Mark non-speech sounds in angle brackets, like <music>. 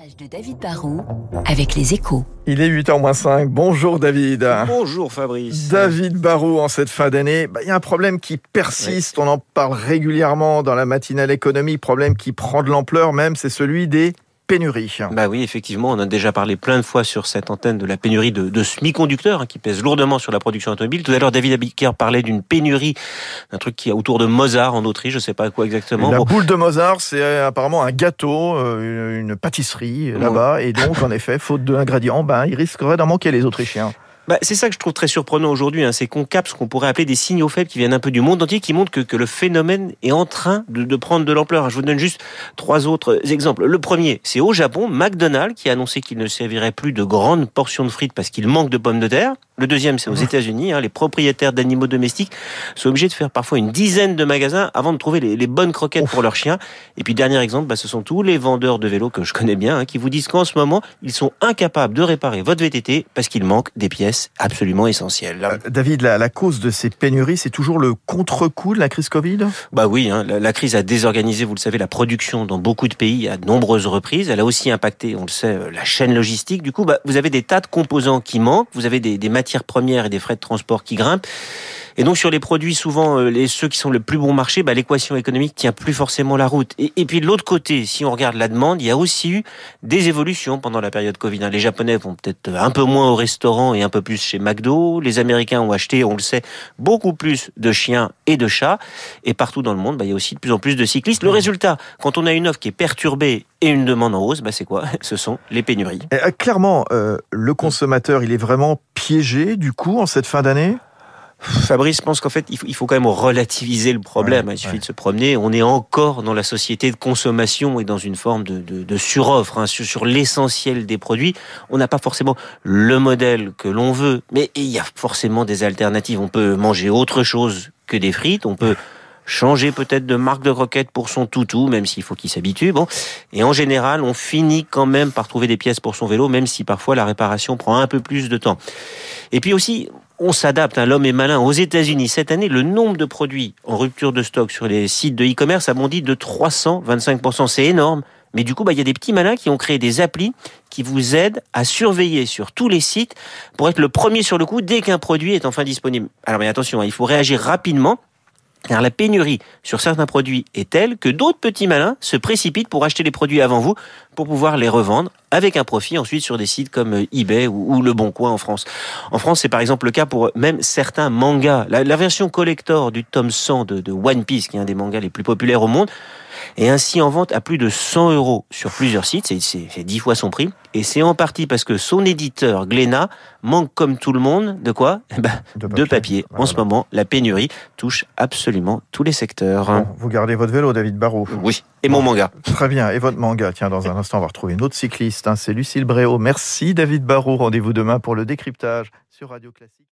reportage de David Barrault avec les échos. Il est 8h05. Bonjour David. Bonjour Fabrice. David Barrault, en cette fin d'année, bah, il y a un problème qui persiste. On en parle régulièrement dans la matinale économie. Problème qui prend de l'ampleur même, c'est celui des pénurie. Bah oui, effectivement, on a déjà parlé plein de fois sur cette antenne de la pénurie de, de semi-conducteurs hein, qui pèse lourdement sur la production automobile. Tout à l'heure, David Abiker parlait d'une pénurie, un truc qui est autour de Mozart en Autriche, je sais pas quoi exactement. La boule de Mozart, c'est apparemment un gâteau, euh, une, pâtisserie là-bas, et donc en effet, faute d'ingrédients, ben, il risquerait d'en manquer les Autrichiens. Bah, c'est ça que je trouve très surprenant aujourd'hui, hein, c'est qu'on capte ce qu'on pourrait appeler des signaux faibles qui viennent un peu du monde entier, qui montrent que, que le phénomène est en train de, de prendre de l'ampleur. Je vous donne juste trois autres exemples. Le premier, c'est au Japon, McDonald's qui a annoncé qu'il ne servirait plus de grandes portions de frites parce qu'il manque de pommes de terre. Le deuxième, c'est aux États-Unis. Hein, les propriétaires d'animaux domestiques sont obligés de faire parfois une dizaine de magasins avant de trouver les, les bonnes croquettes pour leurs chiens. Et puis dernier exemple, bah, ce sont tous les vendeurs de vélos que je connais bien hein, qui vous disent qu'en ce moment, ils sont incapables de réparer votre VTT parce qu'il manque des pièces absolument essentielles. Euh, David, la, la, cause de ces pénuries, c'est toujours le contre-coup de la crise Covid? Bah oui, hein, la, la, crise a désorganisé, vous le savez, la production dans beaucoup de pays à de nombreuses reprises. Elle a aussi impacté, on le sait, euh, la chaîne logistique. Du coup, bah, vous avez des tas de composants qui manquent, vous avez des, des matières premières et des frais de transport qui grimpent. Et donc sur les produits, souvent euh, les ceux qui sont le plus bon marché, bah, l'équation économique tient plus forcément la route. Et, et, puis de l'autre côté, si on regarde la demande, il y a aussi eu des évolutions pendant la période Covid. Les Japonais vont peut-être un peu moins au restaurant et un peu plus chez McDo. Les Américains ont acheté, on le sait, beaucoup plus de chiens et de chats. Et partout dans le monde, bah, il y a aussi de plus en plus de cyclistes. Le résultat, quand on a une offre qui est perturbée et une demande en hausse, bah, c'est quoi? <laughs> Ce sont les pénuries. Et, euh, clairement, euh, le consommateur, il est vraiment piégé du coup en cette fin d'année? Fabrice pense qu'en fait, il faut, quand même relativiser le problème. Ouais, il suffit ouais. de se promener. On est encore dans la société de consommation et dans une forme de, de, de suroffre hein, sur, sur l'essentiel des produits. On n'a pas forcément le modèle que l'on veut, mais il y a forcément des alternatives. On peut manger autre chose que des frites. On peut changer peut-être de marque de roquette pour son toutou, même s'il faut qu'il s'habitue. Bon, et en général, on finit quand même par trouver des pièces pour son vélo, même si parfois la réparation prend un peu plus de temps. Et puis aussi, on s'adapte. Hein, L'homme est malin. Aux États-Unis, cette année, le nombre de produits en rupture de stock sur les sites de e-commerce a bondi de 325%. C'est énorme. Mais du coup, bah, il y a des petits malins qui ont créé des applis qui vous aident à surveiller sur tous les sites pour être le premier sur le coup dès qu'un produit est enfin disponible. Alors, mais attention, hein, il faut réagir rapidement car la pénurie sur certains produits est telle que d'autres petits malins se précipitent pour acheter les produits avant vous pour pouvoir les revendre avec un profit ensuite sur des sites comme eBay ou, Le Bon Coin en France. En France, c'est par exemple le cas pour même certains mangas. La, version collector du tome 100 de, de, One Piece, qui est un des mangas les plus populaires au monde, est ainsi en vente à plus de 100 euros sur plusieurs sites. C'est 10 fois son prix. Et c'est en partie parce que son éditeur, Glénat, manque comme tout le monde de quoi? Ben, De papier. De papier. Voilà. En ce moment, la pénurie touche absolument tous les secteurs. Bon, vous gardez votre vélo, David Barrault Oui, et bon. mon manga. Très bien, et votre manga. Tiens, dans un instant, on va retrouver une autre cycliste. Hein, c'est Lucille Bréau. Merci, David Barrault. Rendez-vous demain pour le décryptage sur Radio Classique.